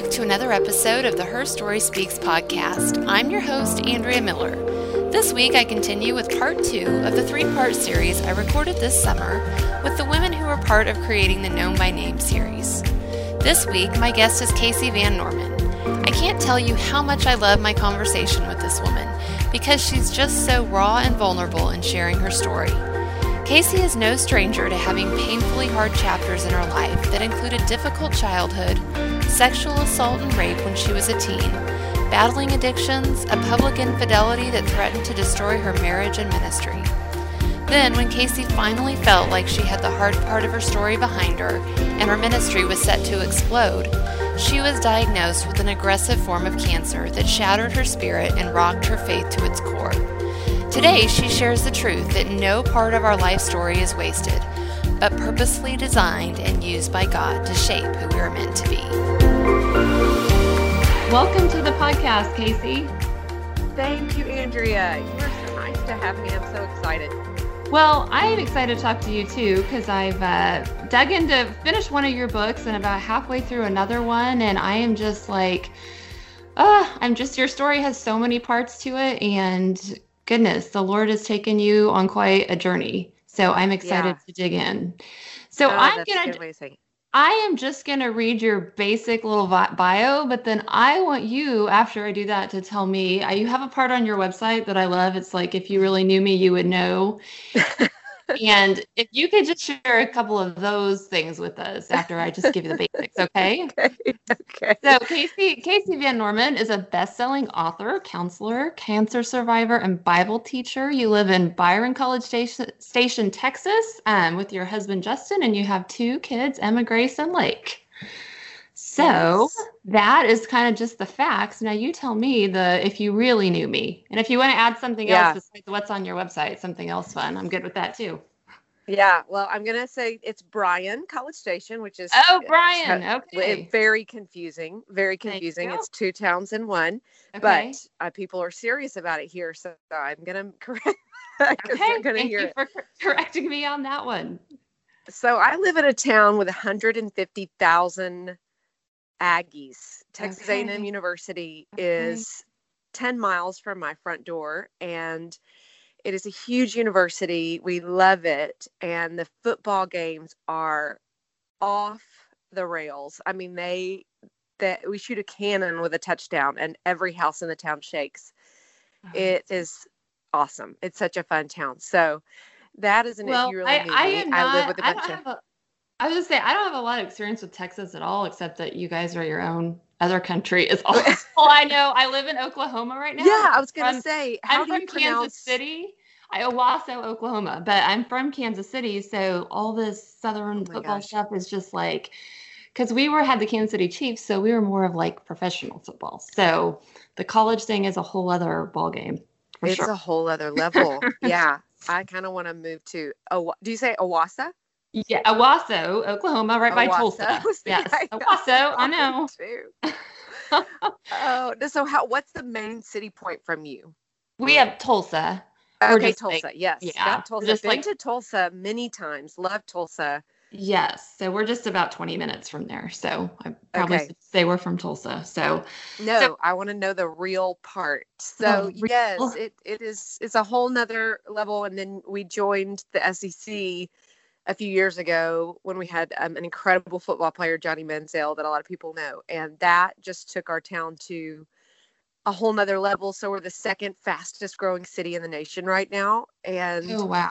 back to another episode of the Her Story Speaks podcast. I'm your host, Andrea Miller. This week, I continue with part two of the three part series I recorded this summer with the women who were part of creating the Known by Name series. This week, my guest is Kasey Van Norman. I can't tell you how much I love my conversation with this woman because she's just so raw and vulnerable in sharing her story. Kasey is no stranger to having painfully hard chapters in her life that included a difficult childhood, sexual assault and rape when she was a teen, battling addictions, a public infidelity that threatened to destroy her marriage and ministry. Then, when Kasey finally felt like she had the hard part of her story behind her and her ministry was set to explode, she was diagnosed with an aggressive form of cancer that shattered her spirit and rocked her faith to its core. Today, she shares the truth that no part of our life story is wasted, but purposely designed and used by God to shape who we are meant to be. Welcome to the podcast, Kasey. Thank you, Andrea. You are so nice to have me. I'm so excited. Well, I'm excited to talk to you too because I've uh, dug into, finished one of your books and about halfway through another one, and I am just like, uh, I'm just, your story has so many parts to it, and goodness, the Lord has taken you on quite a journey. So I'm excited yeah. to dig in. So oh, I'm gonna I am just gonna read your basic little bio, but then I want you, after I do that, to tell me. Uh, you have a part on your website that I love. It's like if you really knew me, you would know. and if you could just share a couple of those things with us after I just give you the basics, okay? okay. Okay. So Kasey Kasey Van Norman is a best-selling author, counselor, cancer survivor, and Bible teacher. You live in Byron College Station, Station Texas, um, with your husband Justin, and you have two kids, Emma Grace and Lake. So yes. that is kind of just the facts. Now you tell me the if you really knew me, and if you want to add something yeah. else besides what's on your website, something else fun, I'm good with that too. Yeah, well, I'm gonna say it's Bryan College Station, which is oh Bryan, okay, very confusing, very confusing. It's two towns in one, okay. but uh, people are serious about it here, so I'm gonna correct. okay, thank you it. for correcting me on that one. So I live in a town with 150,000 Aggies. Texas okay. A&M University okay. is 10 miles from my front door and it is a huge university. We love it and the football games are off the rails. I mean, they that we shoot a cannon with a touchdown and every house in the town shakes. Oh, it is awesome. It's such a fun town. So that is an well, if you really I, I, not, I live with a bunch of I was gonna say I don't have a lot of experience with Texas at all, except that you guys are your own other country. Is all, all I know. I live in Oklahoma right now. Yeah, I was gonna from, say. I'm from pronounce... Kansas City. I Owasso, Oklahoma, but I'm from Kansas City, so all this Southern oh football gosh. stuff is just like because we were had the Kansas City Chiefs, so we were more of like professional football. So the college thing is a whole other ball game. it's sure. a whole other level. yeah, I kind of want to move to. Oh, do you say Owasso? Yeah, Owasso, Oklahoma, right Owasso. by Tulsa. Yes, Owasso. I know. oh, so how? What's the main city point from you? We have Tulsa. Okay, Tulsa. Like, yes. Yeah. Tulsa. Just Been like, to Tulsa many times. Love Tulsa. Yes. So we're just about 20 minutes from there. So I probably okay. say we're from Tulsa. So no, so, I want to know the real part. So real. yes, it, it is it's a whole nother level. And then we joined the SEC a few years ago when we had um, an incredible football player, Johnny Manziel, that a lot of people know. And that just took our town to a whole nother level. So we're the second fastest growing city in the nation right now. And oh, wow.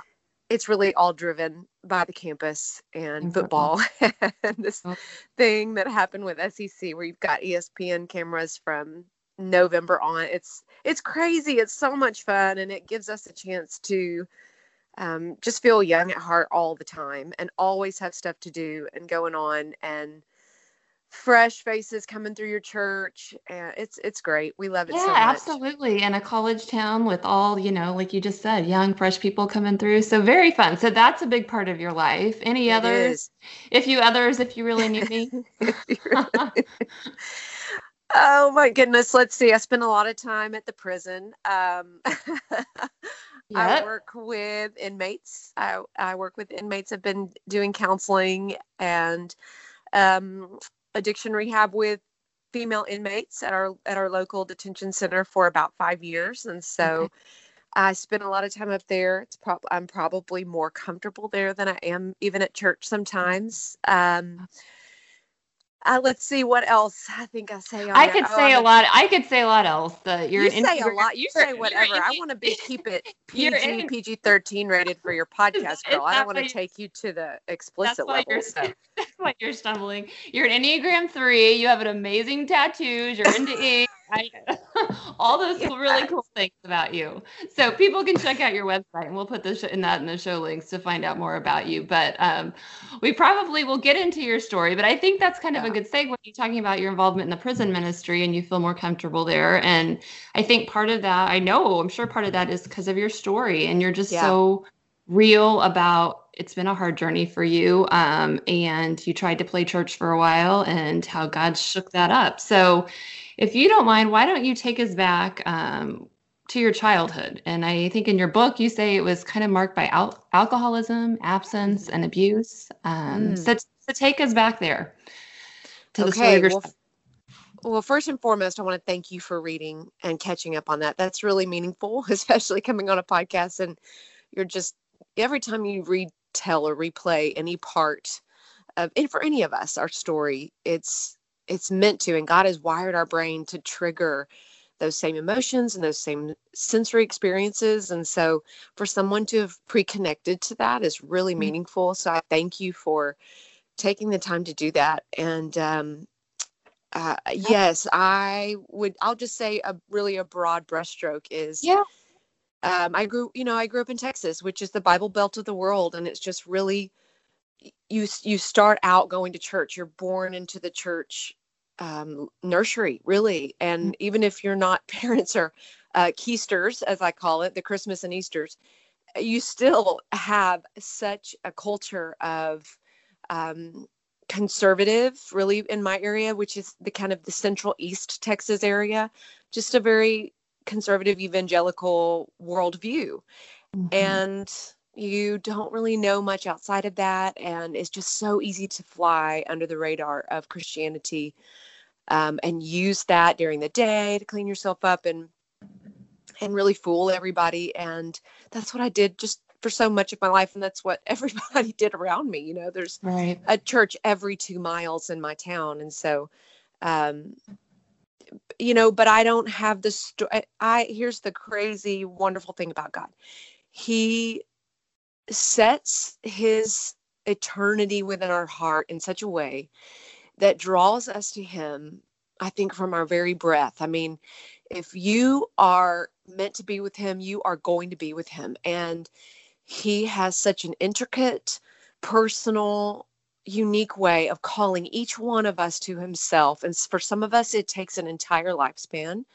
It's really all driven by the campus and, and football, football. and this oh. thing that happened with SEC where you've got ESPN cameras from November on. It's it's crazy. It's so much fun and it gives us a chance to um, just feel young at heart all the time and always have stuff to do and going on and fresh faces coming through your church and it's it's great. We love it yeah so absolutely. In a college town with all you know like you just said young fresh people coming through. So very fun. So that's a big part of your life. Any it others? is. if you others if you really need me. Oh my goodness. Let's see. I spent a lot of time at the prison. Um Yep. I work with inmates. I, I work with inmates. I've been doing counseling and um, addiction rehab with female inmates at our at our local detention center for about five years, and so okay. I spend a lot of time up there. It's prob- I'm probably more comfortable there than I am even at church sometimes. Um, uh, let's see what else I think I say. I could oh, say a lot. I could say a lot else. That you're you say a lot. You say whatever. I want to be keep it PG PG thirteen rated for your podcast, girl. I don't want to take you to the explicit that's level. So. That's why you're stumbling. You're an Enneagram three. You have an amazing tattoos. You're into ink. I, all those yes. really cool things about you. So people can check out your website, and we'll put this in that in the show links to find out more about you. But um, we probably will get into your story. But I think that's kind yeah. of a good segue. You talking about your involvement in the prison ministry, and you feel more comfortable there. And I think part of that, I know, I'm sure part of that is because of your story, and you're just yeah. so real about it's been a hard journey for you um, and you tried to play church for a while and how god shook that up so if you don't mind, why don't you take us back um, to your childhood? And I think in your book, you say it was kind of marked by al- alcoholism, absence, and abuse. Um, mm. so, so take us back there to the okay, story well, well, first and foremost, I want to thank you for reading and catching up on that. That's really meaningful, especially coming on a podcast. And you're just, every time you retell or replay any part of, and for any of us, our story, it's, it's meant to and god has wired our brain to trigger those same emotions and those same sensory experiences. And so for someone to have pre-connected to that is really mm-hmm. meaningful. So i thank you for taking the time to do that. And um, uh, yes i would i'll just say a really a broad brushstroke is yeah. um, i grew you know i grew up in texas which is the bible belt of the world and it's just really you you start out going to church you're born into the church um, nursery really and mm. even if you're not parents or uh, keisters as i call it the christmas and easters you still have such a culture of um, conservative really in my area which is the kind of the central east texas area just a very conservative evangelical worldview mm-hmm. and you don't really know much outside of that and it's just so easy to fly under the radar of christianity um, and use that during the day to clean yourself up and and really fool everybody and that's what i did just for so much of my life and that's what everybody did around me you know there's right. a church every two miles in my town and so um you know but i don't have the story i here's the crazy wonderful thing about god he sets his eternity within our heart in such a way that draws us to him i think from our very breath. I mean if you are meant to be with him you are going to be with him. And he has such an intricate personal unique way of calling each one of us to himself. And for some of us it takes an entire lifespan.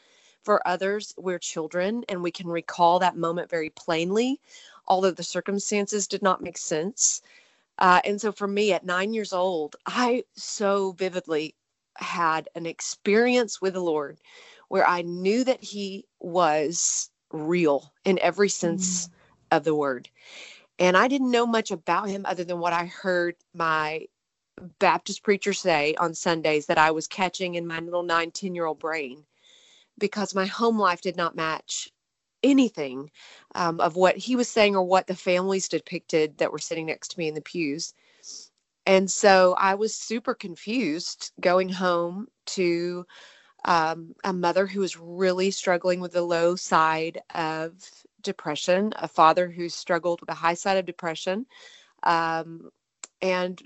For others we're children and we can recall that moment very plainly although the circumstances did not make sense. Uh, and so for me at nine years old, I so vividly had an experience with the Lord where I knew that He was real in every sense mm-hmm. of the word. And I didn't know much about Him other than what I heard my Baptist preacher say on Sundays that I was catching in my little nine, 10 year old brain because my home life did not match anything um, of what he was saying or what the families depicted that were sitting next to me in the pews. And so I was super confused going home to um, a mother who was really struggling with the low side of depression, a father who struggled with the high side of depression, um, and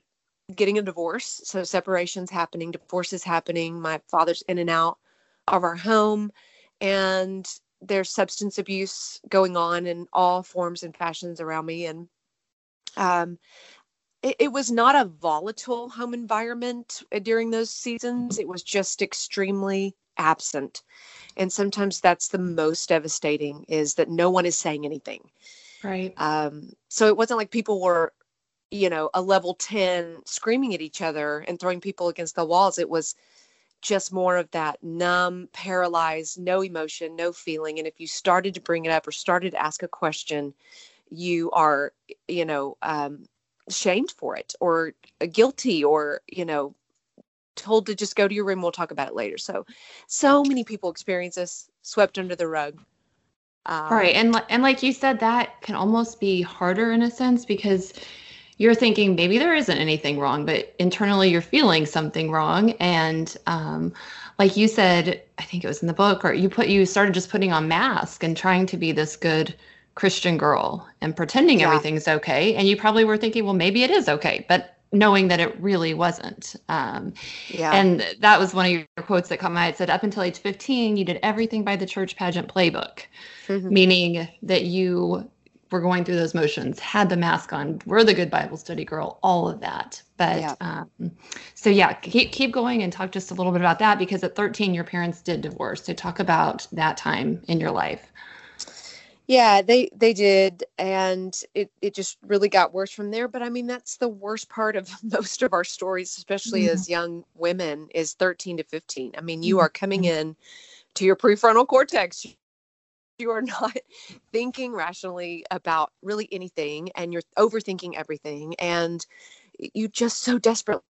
getting a divorce. So separations happening, divorces happening. My father's in and out of our home. And there's substance abuse going on in all forms and fashions around me. And um, it, it, was not a volatile home environment uh, during those seasons. It was just extremely absent. And sometimes that's the most devastating is that no one is saying anything. Right. Um, so it wasn't like people were you know a level 10 screaming at each other and throwing people against the walls. It was just more of that numb, paralyzed, no emotion, no feeling. And if you started to bring it up or started to ask a question, you are, you know, um, shamed for it or guilty or, you know, told to just go to your room. We'll talk about it later. So, so many people experience this swept under the rug. Um, right, and and like you said, that can almost be harder in a sense because you're thinking maybe there isn't anything wrong, but internally you're feeling something wrong, and um, like you said, I think it was in the book, or you put you started just putting on mask and trying to be this good Christian girl and pretending yeah. everything's okay, and you probably were thinking, well, maybe it is okay, but knowing that it really wasn't. Um, yeah. And that was one of your quotes that caught my eye. It said, up until age 15, you did everything by the church pageant playbook, mm-hmm. meaning that you were going through those motions, had the mask on, were the good Bible study girl, all of that. But yeah. Um, so yeah, keep keep going and talk just a little bit about that because at 13 your parents did divorce. So talk about that time in your life. Yeah, they they did, and it it just really got worse from there. But I mean, that's the worst part of most of our stories, especially mm-hmm. as young women, is thirteen to fifteen. I mean, you mm-hmm. are coming in to your prefrontal cortex. You are not thinking rationally about really anything, and you're overthinking everything, and you just so desperately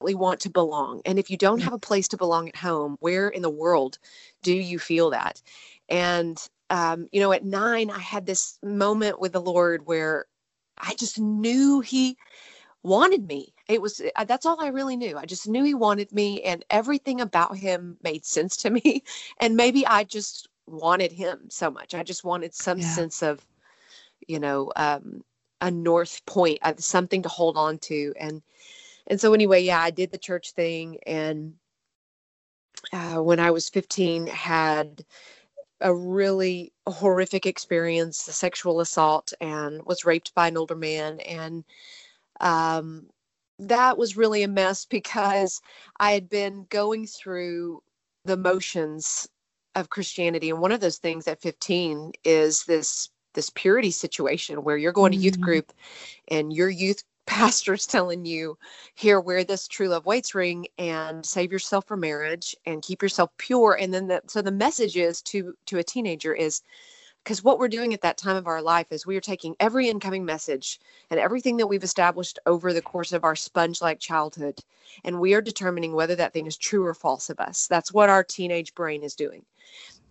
want to belong. And if you don't have a place to belong at home, where in the world do you feel that? And um, you know, at nine, I had this moment with the Lord where I just knew He wanted me. It was uh, that's all I really knew. I just knew He wanted me, and everything about Him made sense to me. And maybe I just wanted Him so much. I just wanted some yeah. sense of, you know, um, a north point, uh, something to hold on to. And and so anyway, yeah, I did the church thing, and uh, when I was 15, had a really horrific experience, a sexual assault, and was raped by an older man. And um, that was really a mess because I had been going through the motions of Christianity. And one of those things at 15 is this this purity situation where you're going to youth mm-hmm. group and your youth pastors telling you here wear this true love waits ring and save yourself for marriage and keep yourself pure and then the, so the message is to to a teenager is because what we're doing at that time of our life is we are taking every incoming message and everything that we've established over the course of our sponge like childhood and we are determining whether that thing is true or false of us that's what our teenage brain is doing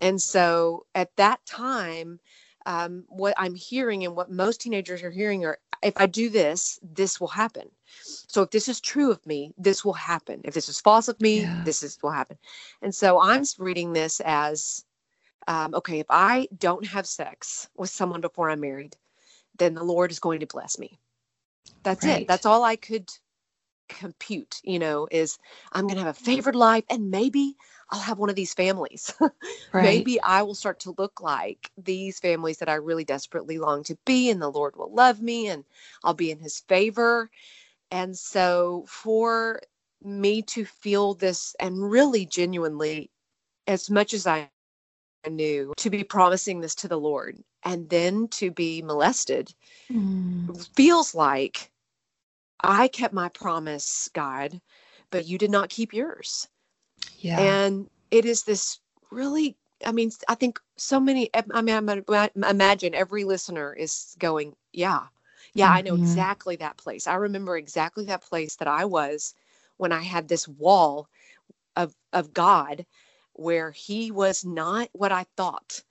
and so at that time um, what I'm hearing and what most teenagers are hearing are if I do this, this will happen. So if this is true of me, this will happen. If this is false of me, yeah. this is will happen. And so I'm reading this as um, okay, if I don't have sex with someone before I'm married, then the Lord is going to bless me. That's right. it. That's all I could compute, you know, is I'm going to have a favored life and maybe I'll have one of these families. right. Maybe I will start to look like these families that I really desperately long to be, and the Lord will love me and I'll be in his favor. And so, for me to feel this and really genuinely, as much as I knew, to be promising this to the Lord and then to be molested mm. feels like I kept my promise, God, but you did not keep yours. Yeah. And it is this really, I mean, I think so many, I mean, I imagine every listener is going, yeah, yeah, mm-hmm. I know mm-hmm. exactly that place. I remember exactly that place that I was when I had this wall of, of God where he was not what I thought.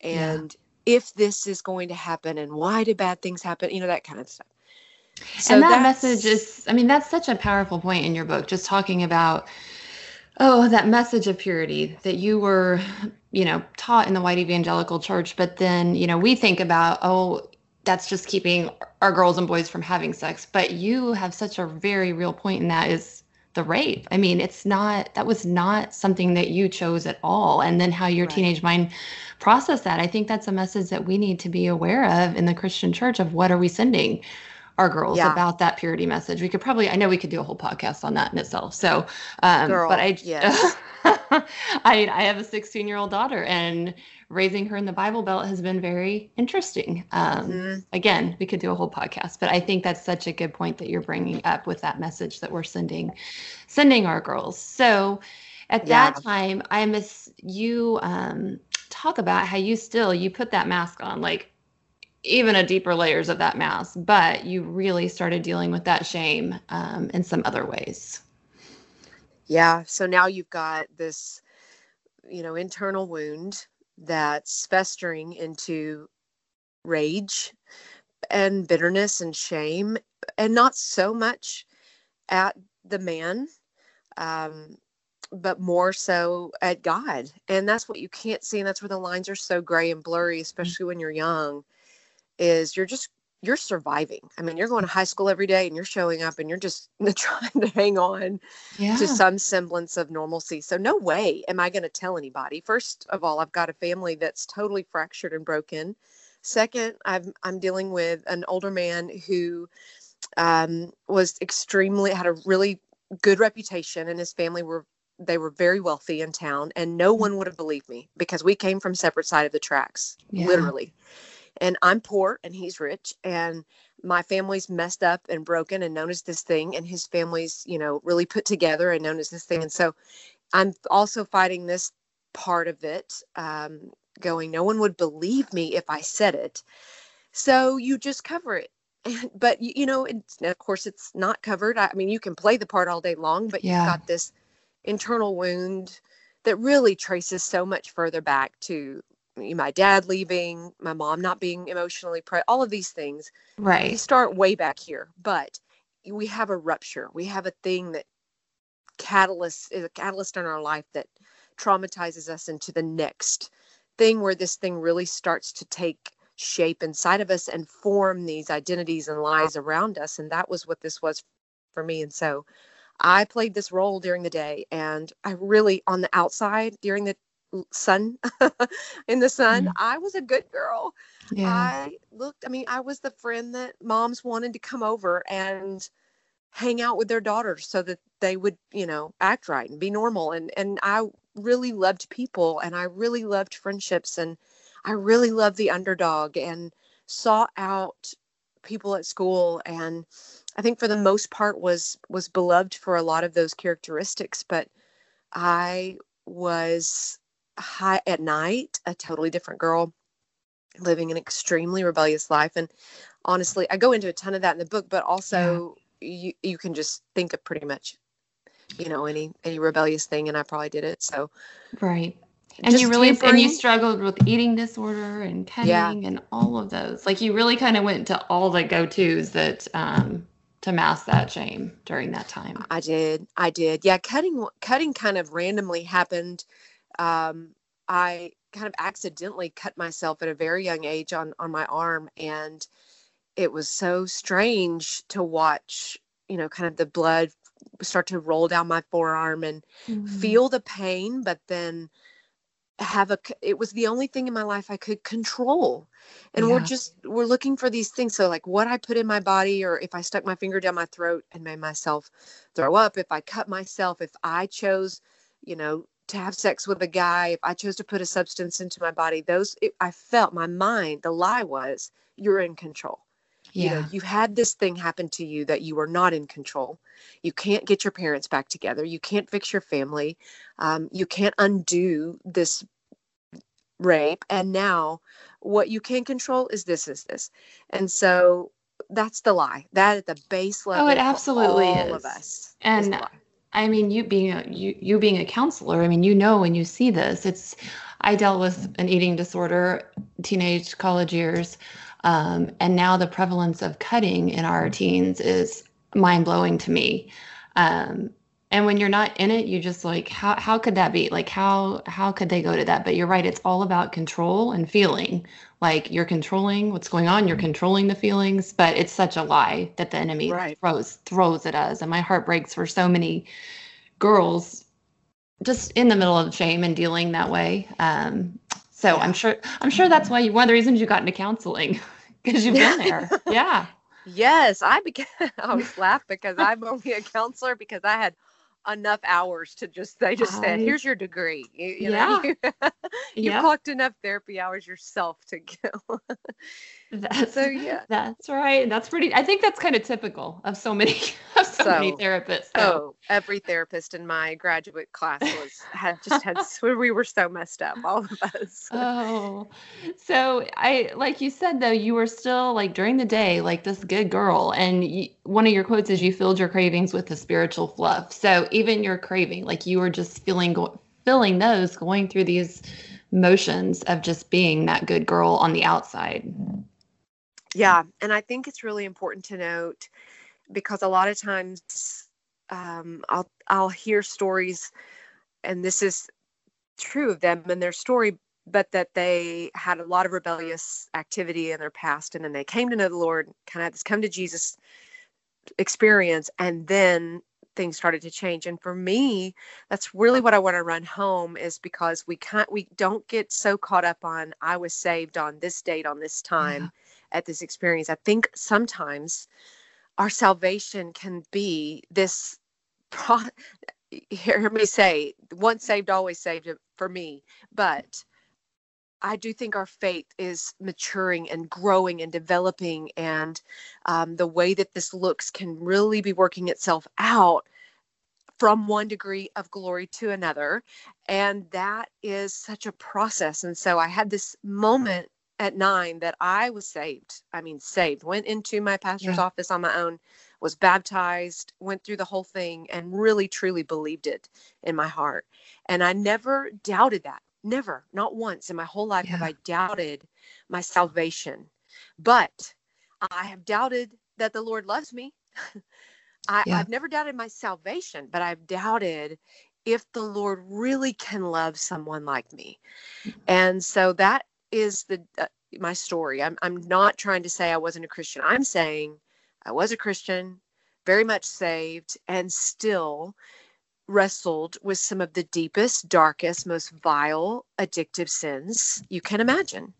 And yeah. if this is going to happen and why do bad things happen, you know, that kind of stuff. So and that message is, I mean, that's such a powerful point in your book, just talking about oh that message of purity that you were you know taught in the white evangelical church but then you know we think about oh that's just keeping our girls and boys from having sex but you have such a very real point in that is the rape. I mean it's not that was not something that you chose at all. And then how your right. teenage mind process that. I think that's a message that we need to be aware of in the christian church of what are we sending our girls yeah. about that purity message. We could probably, I know we could do a whole podcast on that in itself. So, um, Girl, but I, yes. I, I have a 16 year old daughter and raising her in the Bible Belt has been very interesting. Um, mm-hmm. Again, we could do a whole podcast, but I think that's such a good point that you're bringing up with that message that we're sending, sending our girls. So at yeah. that time, I miss you, um, talk about how you still, you put that mask on, like even a deeper layers of that mask, but you really started dealing with that shame um, in some other ways. Yeah. So now you've got this, you know, internal wound that's festering into rage and bitterness and shame, and not so much at the man, um, but more so at God. And that's what you can't see. And that's where the lines are so gray and blurry, especially when you're young, is you're just you're surviving. I mean, you're going to high school every day and you're showing up and you're just trying to hang on yeah. to some semblance of normalcy. So, no way am I going to tell anybody. First of all, I've got a family that's totally fractured and broken. Second, I'm, I'm dealing with an older man who um, was extremely, had a really good reputation and his family were they were very wealthy in town and no one would have believed me because we came from separate side of the tracks yeah. literally and I'm poor and he's rich and my family's messed up and broken and known as this thing and his family's you know really put together and known as this thing. And so I'm also fighting this part of it um, going no one would believe me if I said it. So you just cover it. But you know of course it's not covered. I mean you can play the part all day long but yeah. you've got this internal wound that really traces so much further back to my dad leaving, my mom not being emotionally present, all of these things. Right. We start way back here, but we have a rupture. We have a thing that catalyst is a catalyst in our life that traumatizes us into the next thing where this thing really starts to take shape inside of us and form these identities and lies around us. And that was what this was for me. And so I played this role during the day and I really on the outside during the sun in the sun mm-hmm. i was a good girl yeah. i looked i mean i was the friend that moms wanted to come over and hang out with their daughters so that they would you know act right and be normal and and i really loved people and i really loved friendships and i really loved the underdog and sought out people at school and i think for the most part was was beloved for a lot of those characteristics but i was high at night, a totally different girl living an extremely rebellious life. And honestly, I go into a ton of that in the book, but also yeah. you you can just think of pretty much, you know, any any rebellious thing, and I probably did it. So right. And you really tampering. and you struggled with eating disorder and cutting yeah. and all of those. Like you really kind of went to all the go tos that um to mask that shame during that time. I did. I did. Yeah, cutting cutting kind of randomly happened um, I kind of accidentally cut myself at a very young age on on my arm, and it was so strange to watch. You know, kind of the blood start to roll down my forearm and mm-hmm. feel the pain, but then have a it was the only thing in my life I could control. And yeah. we're just we're looking for these things. So like what I put in my body or if I stuck my finger down my throat and made myself throw up, if I cut myself, if I chose, you know, to have sex with a guy, if I chose to put a substance into my body, those it, I felt my mind, the lie was you're in control. Yeah. You know, you had this thing happen to you that you were not in control. You can't get your parents back together. You can't fix your family. Um, you can't undo this rape. And now what you can control is this, is this. And so that's the lie. That at the base level. Oh, it absolutely all is. of us. And I mean, you being a you you being a counselor, I mean, you know when you see this. It's I dealt with an eating disorder, teenage college years, um, and now the prevalence of cutting in our teens is mind blowing to me. Um, and when you're not in it you just like how how could that be? Like how how could they go to that? But you're right it's all about control and feeling. Like you're controlling what's going on you're controlling the feelings but it's such a lie that the enemy right. throws throws at us. And my heart breaks for so many girls just in the middle of shame and dealing that way. Um, so yeah. i'm sure i'm sure that's why you, one of the reasons you got into counseling because you've been there. Yeah. Yes, I began. I was laugh because I'm only a counselor because I had enough hours to just they just I, said here's your degree you, you yeah. know you, you yeah. clocked enough therapy hours yourself to go that's so yeah that's right that's pretty i think that's kind of typical of so many of so, so many therapists. So. Oh, every therapist in my graduate class was had just had we were so messed up, all of us. Oh, so I like you said though you were still like during the day like this good girl, and you, one of your quotes is you filled your cravings with the spiritual fluff. So even your craving, like you were just feeling go- filling those, going through these motions of just being that good girl on the outside. Yeah, and I think it's really important to note because a lot of times um, I'll I'll hear stories, and this is true of them and their story, but that they had a lot of rebellious activity in their past, and then they came to know the Lord, kind of this come to Jesus experience, and then things started to change. And for me, that's really what I want to run home is because we can't we don't get so caught up on I was saved on this date on this time yeah. At this experience. I think sometimes our salvation can be this pro- hear me say once saved always saved for me but I do think our faith is maturing and growing and developing, and um, the way that this looks can really be working itself out from one degree of glory to another. And that is such a process. And so I had this moment at nine that I was saved. I mean, saved, went into my pastor's yeah. office on my own, was baptized, went through the whole thing, and really truly believed it in my heart. And I never doubted that. Never, not once in my whole life yeah. have I doubted my salvation. But I have doubted that the Lord loves me. I, yeah. I've never doubted my salvation, but I've doubted if the Lord really can love someone like me. Mm-hmm. And so that is the uh, my story. I'm I'm not trying to say I wasn't a Christian. I'm saying I was a Christian, very much saved, and still wrestled with some of the deepest, darkest, most vile, addictive sins you can imagine.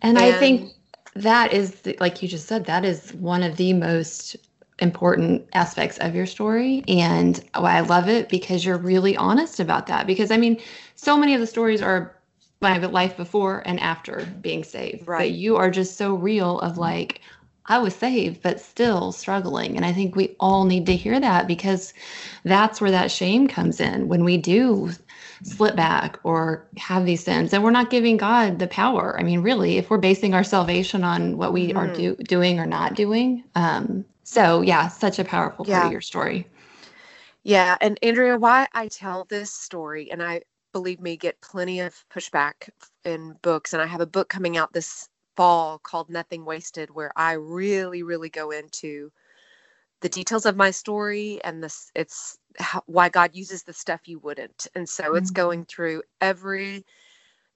And, and I think that is, the, like you just said, that is one of the most important aspects of your story. And I love it because you're really honest about that. Because I mean, so many of the stories are my life before and after being saved. Right. But you are just so real of like, I was saved, but still struggling. And I think we all need to hear that because that's where that shame comes in when we do slip back or have these sins and we're not giving God the power. I mean, really, if we're basing our salvation on what we mm-hmm. are do- doing or not doing. Um, so, yeah, such a powerful part of your story. Yeah. And Andrea, why I tell this story, and I believe me, get plenty of pushback in books, and I have a book coming out this fall called Nothing Wasted, where I really, really go into the details of my story and this it's how, why God uses the stuff you wouldn't. And so mm-hmm. it's going through every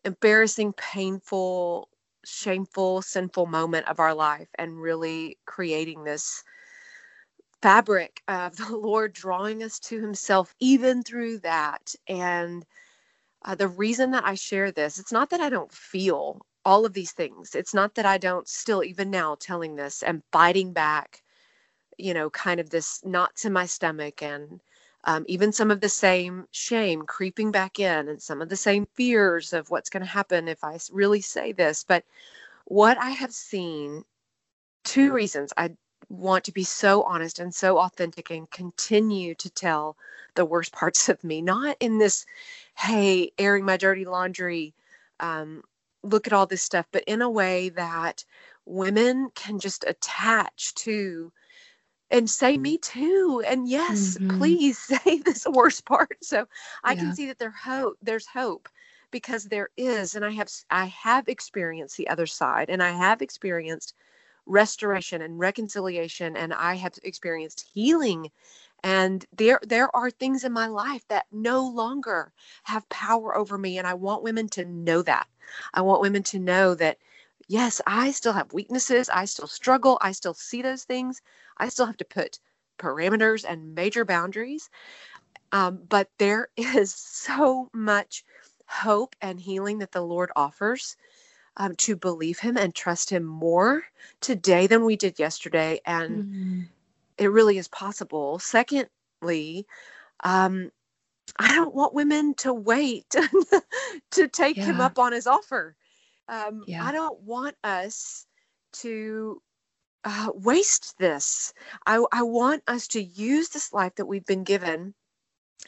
embarrassing, painful, shameful, sinful moment of our life and really creating this fabric of the Lord drawing us to Himself, even through that. And uh, the reason that I share this, it's not that I don't feel all of these things. It's not that I don't still, even now, telling this and fighting back, you know, kind of this knots in my stomach and um, even some of the same shame creeping back in and some of the same fears of what's going to happen if I really say this. But what I have seen, two reasons I want to be so honest and so authentic and continue to tell the worst parts of me, not in this, hey, airing my dirty laundry. Um, look at all this stuff, but in a way that women can just attach to and say me too and yes mm-hmm. please say this worst part so i yeah. can see that there hope there's hope because there is and i have i have experienced the other side and i have experienced restoration and reconciliation and i have experienced healing. And there there are things in my life that no longer have power over me and i want women to know that. I want women to know that yes i still have weaknesses i still struggle i still see those things. I still have to put parameters and major boundaries. Um, but there is so much hope and healing that the lord offers um, to believe him and trust him more today than we did yesterday and mm-hmm it really is possible. Secondly, um, I don't want women to wait to take yeah. him up on his offer. Um, yeah. I don't want us to uh, waste this. I, I want us to use this life that we've been given,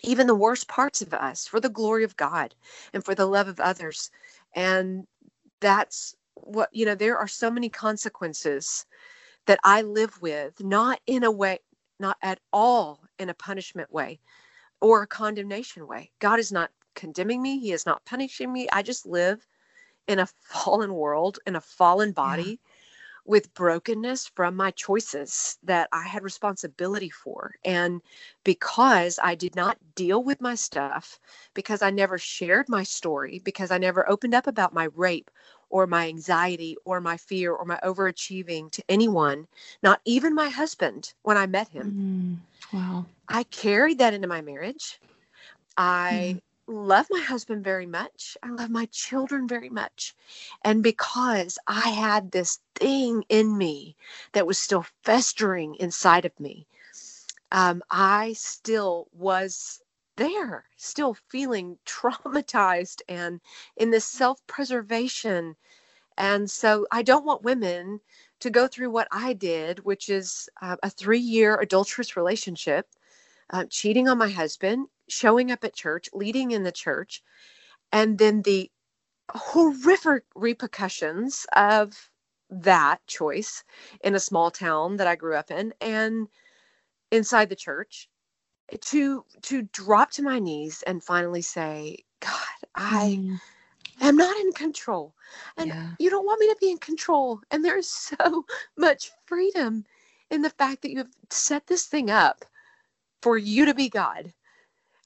even the worst parts of us, for the glory of God and for the love of others. And that's what, you know, there are so many consequences that I live with, not in a way, not at all in a punishment way or a condemnation way. God is not condemning me, He is not punishing me. I just live in a fallen world, in a fallen body. Yeah with brokenness from my choices that I had responsibility for. And because I did not deal with my stuff, because I never shared my story, because I never opened up about my rape or my anxiety or my fear or my overachieving to anyone, not even my husband when I met him. Mm, wow. I carried that into my marriage. I mm love my husband very much. I love my children very much. And because I had this thing in me that was still festering inside of me, um, I still was there, still feeling traumatized and in this self preservation. And so I don't want women to go through what I did, which is uh, a three year adulterous relationship, uh, cheating on my husband, showing up at church, leading in the church, and then the horrific repercussions of that choice in a small town that I grew up in and inside the church to to drop to my knees and finally say god i mm. am not in control and yeah. you don't want me to be in control and there's so much freedom in the fact that you have set this thing up for you to be god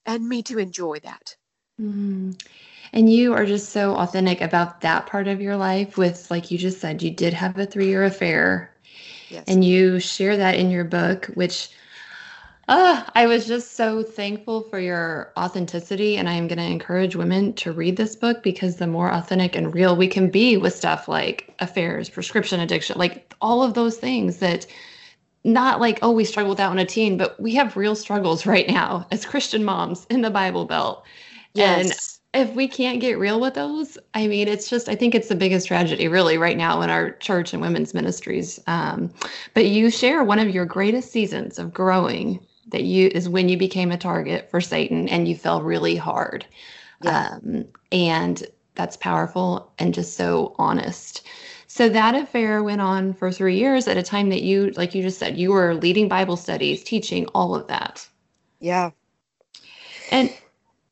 and me to enjoy that. Mm-hmm. And you are just so authentic about that part of your life with, like you just said, you did have a three year affair. Yes. And you share that in your book, which uh, I was just so thankful for your authenticity. And I am going to encourage women to read this book because the more authentic and real we can be with stuff like affairs, prescription addiction, like all of those things that not like, oh, we struggle with that when a teen, but we have real struggles right now as Christian moms in the Bible Belt. Yes. And if we can't get real with those, I mean, it's just, I think it's the biggest tragedy really right now in our church and women's ministries. Um, but you share one of your greatest seasons of growing that you is when you became a target for Satan and you fell really hard. Yeah. Um, and that's powerful and just so honest. So that affair went on for three years at a time that you, like you just said, you were leading Bible studies, teaching all of that. Yeah. And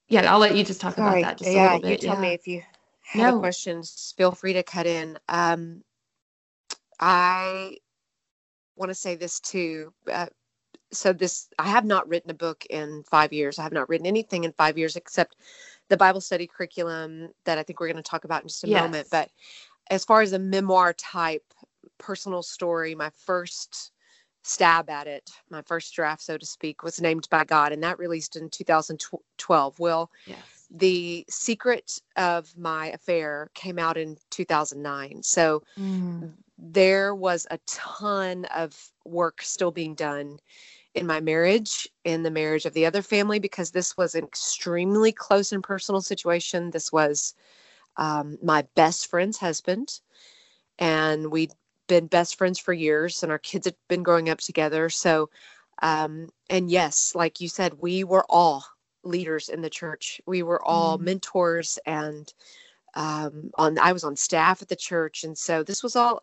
yeah, I'll let you just talk Sorry. about that just yeah, a little bit. You tell yeah. me if you have no. questions, feel free to cut in. Um, I want to say this too. Uh, so this, I have not written a book in five years. I have not written anything in five years except the Bible study curriculum that I think we're going to talk about in just a yes. moment. But as far as a memoir type personal story, my first stab at it, my first draft, so to speak, was named by God, and that released in 2012. Well, yes. the secret of my affair came out in 2009. So mm. there was a ton of work still being done in my marriage, in the marriage of the other family, because this was an extremely close and personal situation. This was um, my best friend's husband, and we'd been best friends for years, and our kids had been growing up together. So, um, and yes, like you said, we were all leaders in the church. We were all mm. mentors, and um, on I was on staff at the church, and so this was all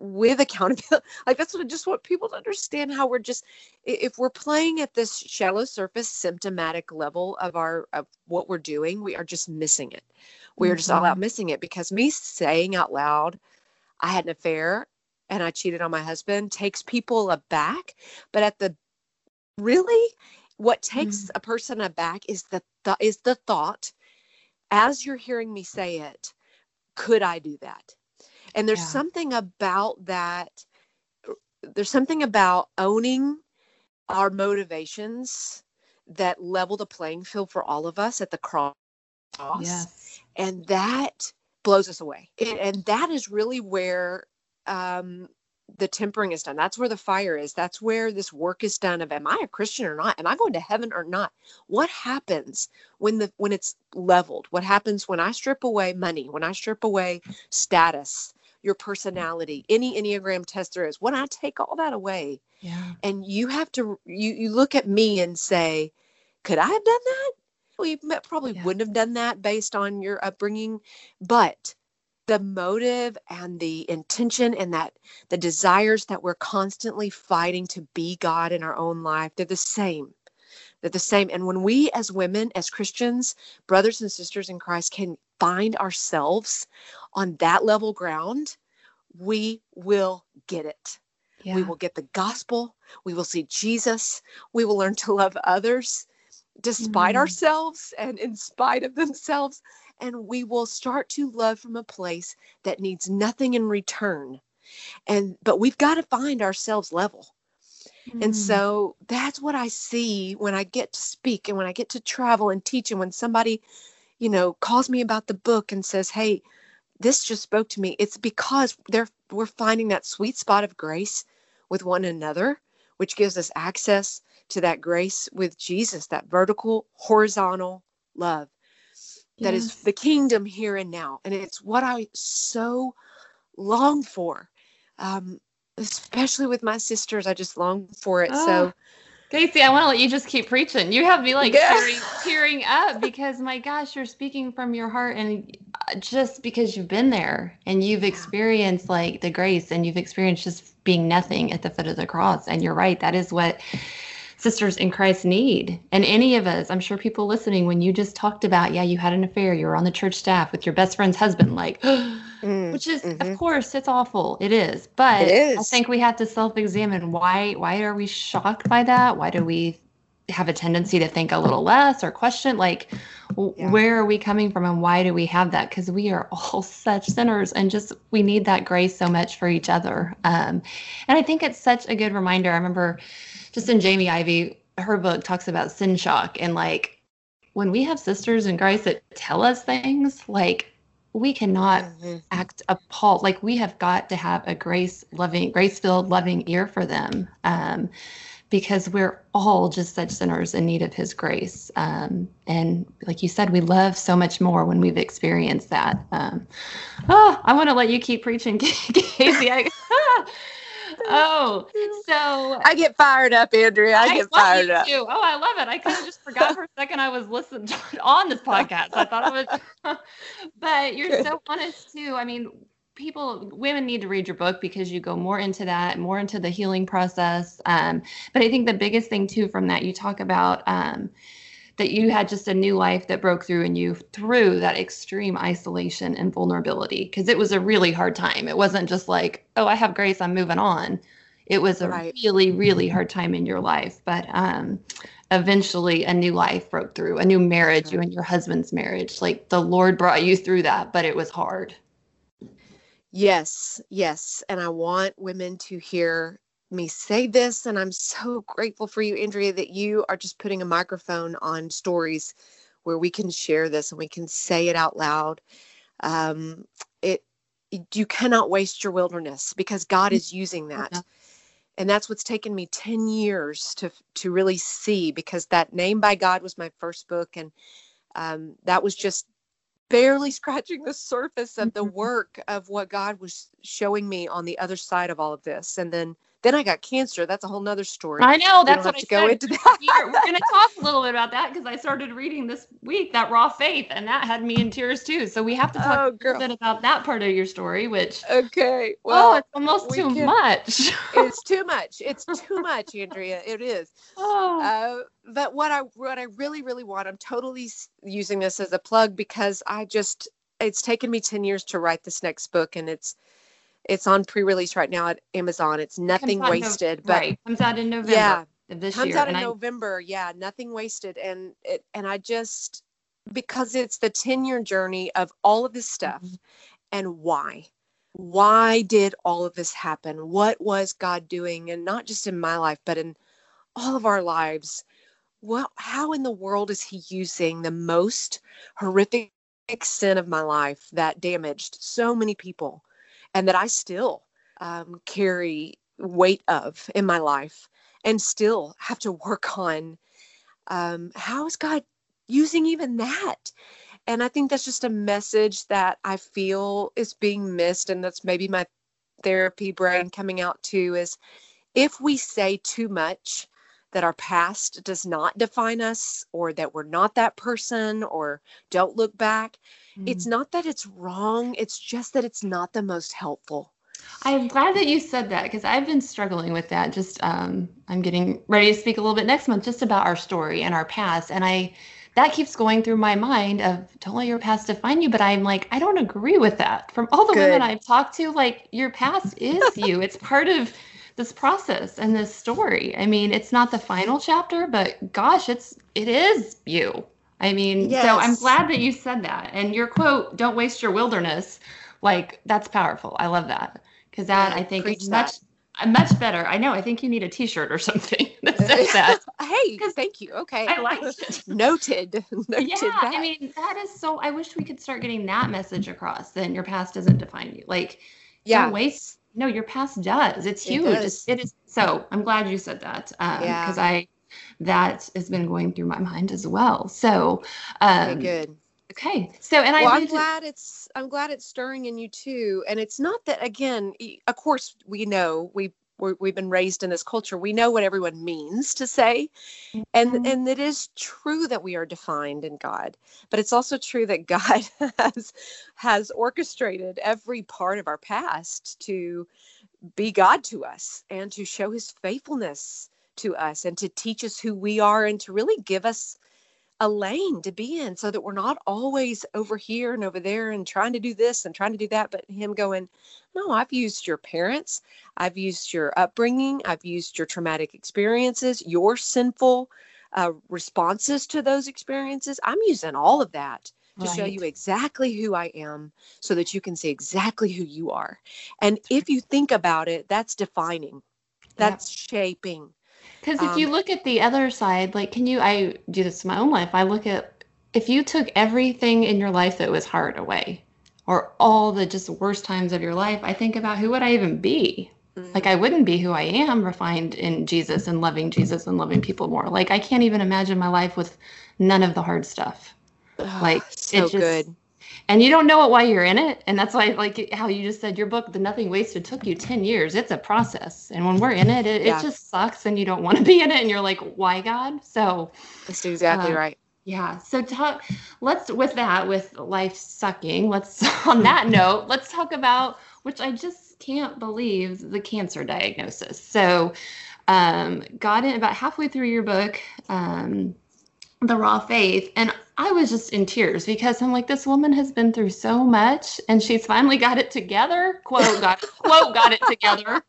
with accountability like that's what i just want people to understand how we're just if we're playing at this shallow surface symptomatic level of our of what we're doing we are just missing it we are just all out mm-hmm. missing it because me saying out loud, I had an affair and I cheated on my husband takes people aback. But at the really, what takes mm. a person aback is the th- is the thought, as you're hearing me say it, could I do that? And there's yeah. something about that. There's something about owning our motivations that level the playing field for all of us at the cross. Yes. And that blows us away. It, and that is really where um, the tempering is done. That's where the fire is. That's where this work is done of am i a christian or not? Am i going to heaven or not? What happens when the when it's leveled? What happens when i strip away money when i strip away status your personality, any Enneagram test there is. When I take all that away, yeah. and you have to, you, you look at me and say, could I have done that? Well, probably yeah. wouldn't have done that based on your upbringing, but the motive and the intention and that the desires that we're constantly fighting to be God in our own life, they're the same. They're the same. And when we, as women, as Christians, brothers and sisters in Christ, can find ourselves on that level ground, we will get it. Yeah. We will get the gospel. We will see Jesus. We will learn to love others despite mm. ourselves and in spite of themselves. And we will start to love from a place that needs nothing in return. And but we've got to find ourselves level. Mm. And so that's what I see when I get to speak and when I get to travel and teach and when somebody, you know, calls me about the book and says, Hey, this just spoke to me. It's because they're we're finding that sweet spot of grace with one another, which gives us access to that grace with Jesus, that vertical, horizontal love that yes. is the kingdom here and now. And it's what I so long for. Um, especially with my sisters, I just long for it. Oh. So Kasey, I want to let you just keep preaching. You have me like yeah. tearing, tearing up because my gosh, you're speaking from your heart, and uh, just because you've been there and you've experienced like the grace and you've experienced just being nothing at the foot of the cross. And you're right, that is what sisters in Christ need. And any of us, I'm sure people listening, when you just talked about, yeah, you had an affair, you were on the church staff with your best friend's husband, like, mm, which is, mm-hmm. of course, it's awful. It is. But it is. I think we have to self examine why, why are we shocked by that? Why do we have a tendency to think a little less or question like yeah. where are we coming from and why do we have that because we are all such sinners and just we need that grace so much for each other um, and i think it's such a good reminder i remember just in Jamie Ivey her book talks about sin shock and like when we have sisters in Christ that tell us things, like we cannot mm-hmm. act appalled. Like we have got to have a grace loving, grace filled, loving ear for them. Um, because we're all just such sinners in need of his grace. Um, and like you said, we love so much more when we've experienced that. Um, oh, I want to let you keep preaching, Kasey. I, oh, so I get fired up, Andrea. I, I get fired up. Too. Oh, I love it. I kind of just forgot for a second I was listening on this podcast. I thought I was, but you're so honest too. I mean, people, women need to read your book because you go more into that, more into the healing process. Um, but I think the biggest thing too from that, you talk about. Um, that you had just a new life that broke through in you through that extreme isolation and vulnerability because it was a really hard time. It wasn't just like, oh, I have grace, I'm moving on. It was a right. really, really hard time in your life. But um, eventually, a new life broke through, a new marriage, right. you and your husband's marriage. Like the Lord brought you through that, but it was hard. Yes, yes. And I want women to hear me say this, and I'm so grateful for you, Andrea, that you are just putting a microphone on stories where we can share this and we can say it out loud. Um, it you cannot waste your wilderness because God is using that. Yeah. And that's what's taken me 10 years to to really see because that name by God was my first book and um, that was just barely scratching the surface of the mm-hmm. work of what God was showing me on the other side of all of this. And then then I got cancer. That's a whole nother story. I know. That's what I go said. into that. We're going to talk a little bit about that because I started reading this week that raw faith, and that had me in tears too. So we have to talk oh, a little bit about that part of your story, which okay, oh, well, oh, it's almost too can, much. it's too much. It's too much, Andrea. It is. Oh. Uh, but what I what I really really want, I'm totally using this as a plug because I just it's taken me 10 years to write this next book and it's it's on pre-release right now at Amazon. It's nothing it wasted, no, but right. comes out in November. Yeah, this comes year. out in I... November. Yeah, nothing wasted, and it and I just because it's the 10 year journey of all of this stuff mm-hmm. and why why did all of this happen what was god doing and not just in my life but in all of our lives well how in the world is he using the most horrific sin of my life that damaged so many people and that I still um, carry weight of in my life and still have to work on um, how is God using even that? and I think that's just a message that I feel is being missed. And that's maybe my therapy brain coming out too is if we say too much that our past does not define us or that we're not that person or don't look back, mm. it's not that it's wrong, it's just that it's not the most helpful. I'm glad that you said that because I've been struggling with that. Just um, I'm getting ready to speak a little bit next month just about our story and our past, and I that keeps going through my mind of don't let your past define you but i'm like i don't agree with that from all the Good. women i've talked to like your past is you it's part of this process and this story i mean it's not the final chapter but gosh it's it is you i mean yes. so i'm glad that you said that and your quote don't waste your wilderness like that's powerful i love that because that yeah, i think is much much better. I know. I think you need a T-shirt or something that says that. hey, thank you. Okay, I like it. Noted. Noted. Yeah, that. I mean that is so. I wish we could start getting that message across. Then your past doesn't define you. Like, yeah, don't waste. No, your past does. It's huge. It, does. it is. So I'm glad you said that. Um, yeah. Because I, that has been going through my mind as well. So, um, good. Okay. So, and well, I I'm glad it's I'm glad it's stirring in you too. And it's not that again. Of course, we know we we have been raised in this culture. We know what everyone means to say, and mm-hmm. and it is true that we are defined in God. But it's also true that God has has orchestrated every part of our past to be God to us and to show His faithfulness to us and to teach us who we are and to really give us a lane to be in so that we're not always over here and over there and trying to do this and trying to do that, but him going, No, I've used your parents, I've used your upbringing, I've used your traumatic experiences, your sinful uh, responses to those experiences. I'm using all of that to right. show you exactly who I am so that you can see exactly who you are. And if you think about it, that's defining, that's shaping, because if um, you look at the other side, like, can you? I do this in my own life. I look at if you took everything in your life that was hard away, or all the just worst times of your life, I think about who would I even be? Mm-hmm. Like, I wouldn't be who I am, refined in Jesus and loving Jesus and loving people more. Like, I can't even imagine my life with none of the hard stuff. like, so just, good and you don't know it while you're in it. And that's why like how you just said your book the nothing wasted took you 10 years. It's a process. And when we're in it it, yeah. it just sucks and you don't want to be in it. And you're like why god? So that's exactly uh, right. yeah. So talk let's with that with life sucking let's on that note let's talk about which i just can't believe the cancer diagnosis. So um got in about halfway through your book um the raw faith. And i was just in tears because i'm like this woman has been through so much and she's finally got it together quote got quote got it together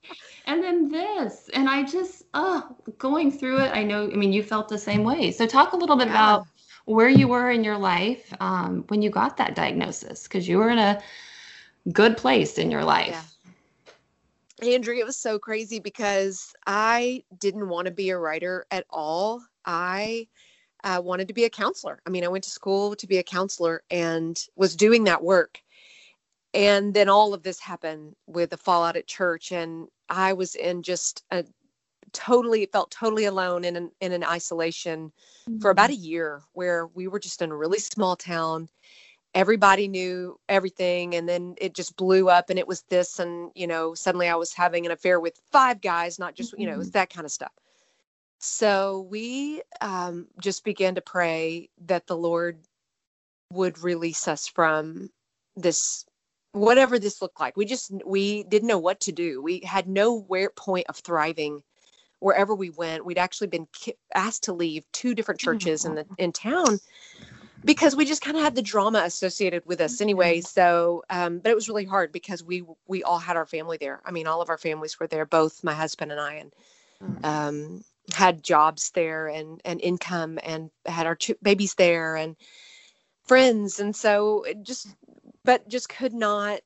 and then this and i just oh going through it i know i mean you felt the same way so talk a little bit yeah. about where you were in your life um, when you got that diagnosis because you were in a good place in your life yeah. andrea it was so crazy because i didn't want to be a writer at all i uh, wanted to be a counselor. I mean, I went to school to be a counselor and was doing that work. And then all of this happened with the fallout at church, and I was in just a totally felt totally alone in an in an isolation mm-hmm. for about a year, where we were just in a really small town. Everybody knew everything, and then it just blew up, and it was this, and you know, suddenly I was having an affair with five guys, not just mm-hmm. you know, it was mm-hmm. that kind of stuff. So we um, just began to pray that the Lord would release us from this whatever this looked like. We just we didn't know what to do. We had no where point of thriving wherever we went. We'd actually been asked to leave two different churches in the in town because we just kind of had the drama associated with us anyway. Mm-hmm. so um, but it was really hard because we we all had our family there. I mean all of our families were there both my husband and i and mm. um, had jobs there and and income and had our babies there and friends. And so it just but just could not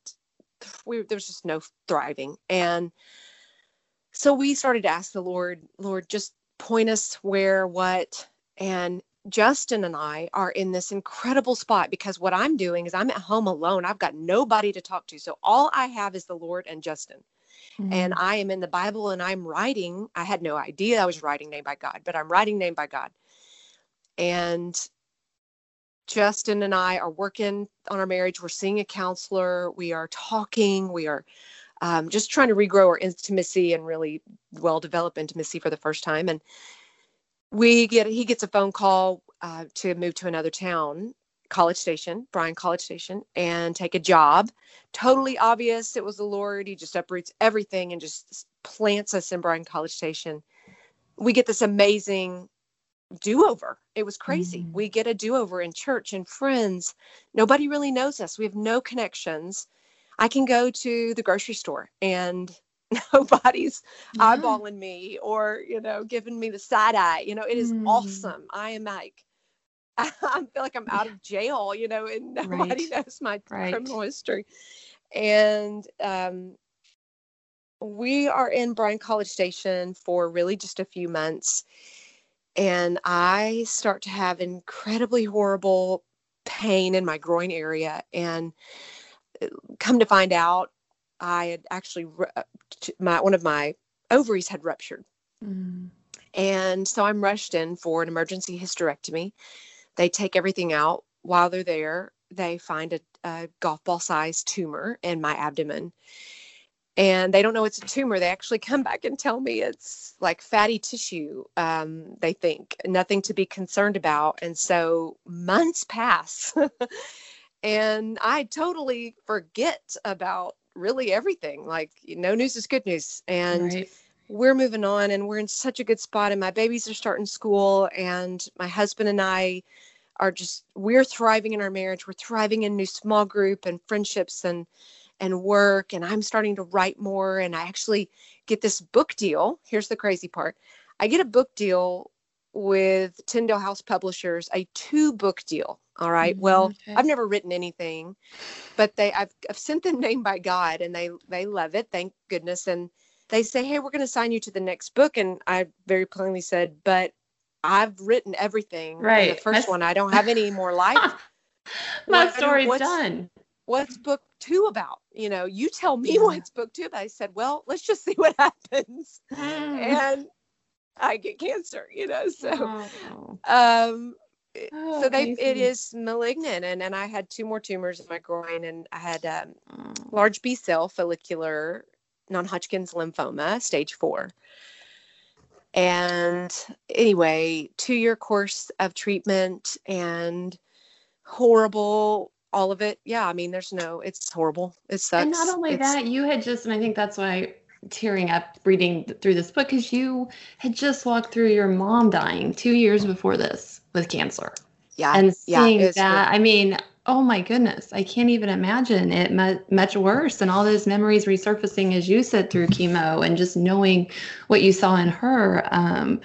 we there was just no thriving. And so we started to ask the lord lord just point us where what and justin and i are in this incredible spot because what i'm doing is i'm at home alone. I've got nobody to talk to. So all i have is the lord and justin Mm-hmm. And I am in the Bible and I'm writing. I had no idea I was writing named by God, but I'm writing named by God. And Justin and I are working on our marriage. We're seeing a counselor. We are talking. We are um, just trying to regrow our intimacy and really well develop intimacy for the first time. And we get he gets a phone call uh, to move to another town, College Station, Bryan College Station, and take a job. Totally obvious it was the Lord. He just uproots everything and just plants us in Bryan College Station. We get this amazing do over. It was crazy. Mm. We get a do over in church and friends. Nobody really knows us. We have no connections. I can go to the grocery store and nobody's yeah. eyeballing me or, you know, giving me the side eye. You know, it is mm. awesome. I am like, I feel like I'm out of jail, you know, and nobody right. knows my right. criminal history. And um, we are in Bryan College Station for really just a few months and I start to have incredibly horrible pain in my groin area. And uh, come to find out, I had actually uh, my one of my ovaries had ruptured, mm. and so I'm rushed in for an emergency hysterectomy. They take everything out while they're there. They find a, a golf ball sized tumor in my abdomen and they don't know it's a tumor. They actually come back and tell me it's like fatty tissue. Um, they think nothing to be concerned about. And so months pass, and I totally forget about really everything. Like, no news is good news. And right. We're moving on, and we're in such a good spot. And my babies are starting school, and my husband and I are just, we're thriving in our marriage. We're thriving in new small group and friendships and and work and I'm starting to write more and I actually get this book deal. Here's the crazy part. I get a book deal with Tyndale House Publishers, a two book deal. All right. Mm-hmm, well, okay. I've never written anything, but they I've, I've sent them name by God and they they love it. Thank goodness. And they say, Hey, we're going to sign you to the next book. And I very plainly said, but I've written everything. Right. the first That's... one, I don't have any more life. My story's done what's book two about? You know, you tell me yeah. what's book two about. I said, well, let's just see what happens. Mm. And I get cancer, you know, so, oh. um, oh, so they, it is malignant. And, and I had two more tumors in my groin and I had, um, oh. large B cell follicular non-Hodgkin's lymphoma, stage four. And anyway, two year course of treatment and horrible all of it. Yeah, I mean, there's no, it's horrible. It sucks. And not only it's, that, you had just, and I think that's why tearing up reading through this book because you had just walked through your mom dying two years before this with cancer. Yeah. And seeing yeah, that, I mean, oh my goodness, I can't even imagine it much worse. And all those memories resurfacing as you said through chemo and just knowing what you saw in her. Um,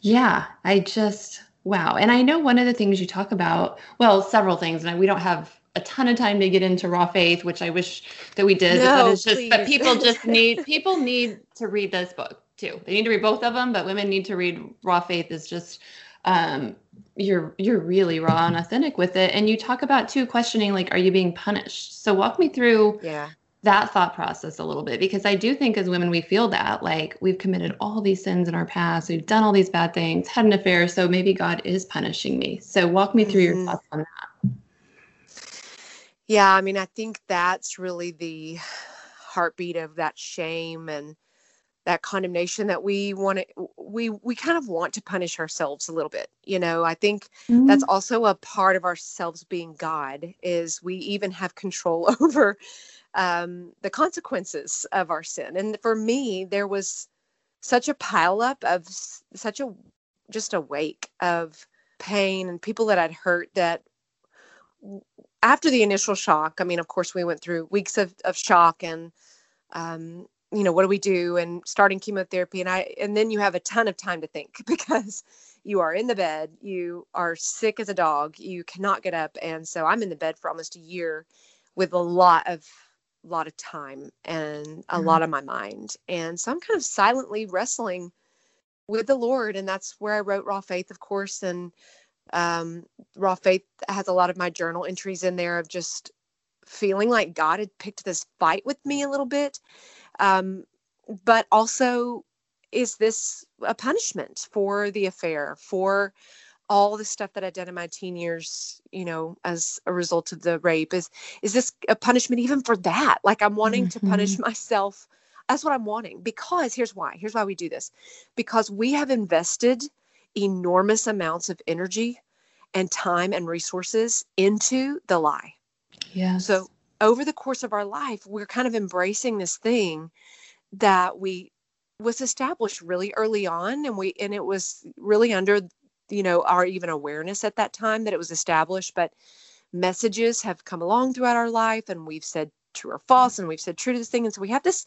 yeah, I just, Wow. And I know one of the things you talk about, well, several things, and we don't have a ton of time to get into raw faith, which I wish that we did. No, but, just, but people just need people need to read this book too. They need to read both of them, but women need to read raw faith is just um you're you're really raw and authentic with it. And you talk about too questioning like, are you being punished? So walk me through yeah that thought process a little bit because I do think as women we feel that like we've committed all these sins in our past, we've done all these bad things, had an affair, so maybe God is punishing me. So walk me through mm-hmm. your thoughts on that. Yeah, I mean, I think that's really the heartbeat of that shame and that condemnation that we want to we we kind of want to punish ourselves a little bit you know i think mm-hmm. that's also a part of ourselves being god is we even have control over um, the consequences of our sin. And for me, there was such a pileup of such a just a wake of pain and people that I'd hurt that after the initial shock, I mean, of course, we went through weeks of, of shock and, um, you know, what do we do? And starting chemotherapy. And I, and then you have a ton of time to think because you are in the bed, you are sick as a dog, you cannot get up. And so I'm in the bed for almost a year with a lot of a lot of time and a mm-hmm. lot of my mind. And so I'm kind of silently wrestling with the Lord. And that's where I wrote Raw Faith, of course. And um, Raw Faith has a lot of my journal entries in there of just feeling like God had picked this fight with me a little bit. Um, but also, is this a punishment for the affair, for all the stuff that I did in my teen years, you know, as a result of the rape is is this a punishment even for that? Like I'm wanting mm-hmm. to punish myself. That's what I'm wanting because here's why. Here's why we do this. Because we have invested enormous amounts of energy and time and resources into the lie. Yeah. So over the course of our life, we're kind of embracing this thing that we was established really early on and we and it was really under you know our even awareness at that time that it was established but messages have come along throughout our life and we've said true or false and we've said true to this thing and so we have this